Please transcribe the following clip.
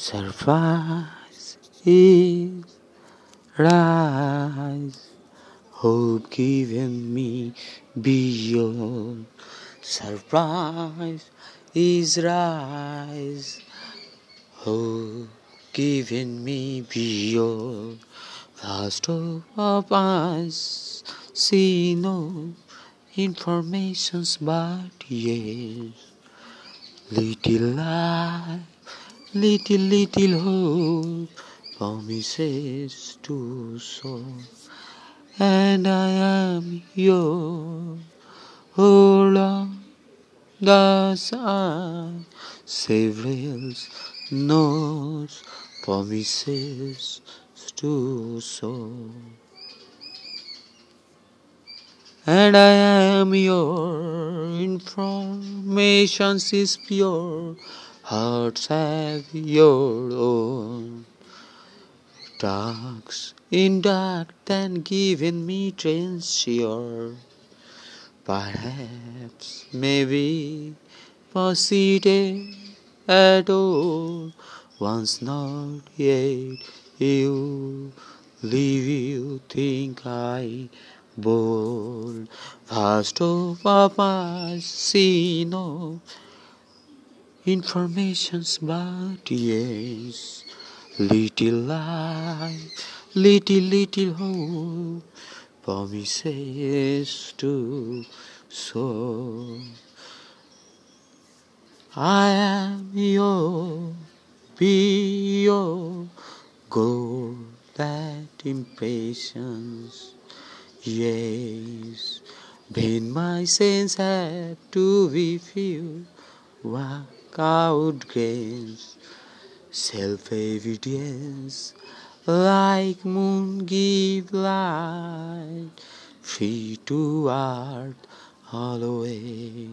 Surprise is rise, hope given me beyond. Surprise is rise, hope given me beyond. First of us, see no informations but yes, little life Little, little hope promises to soar, and I am yours. Oh, long thus I several knows promises to soar. And I am your information is pure hearts have your own. Talks in dark than given me sure. Perhaps, maybe, proceeded at all. Once not yet, you leave you think I bold. First of all, see no informations but yes little light little little hope promises to soar I am your be your go that impatience. Yes when my sense have to be few out grace, self-evidence, like moon give light, free to art always.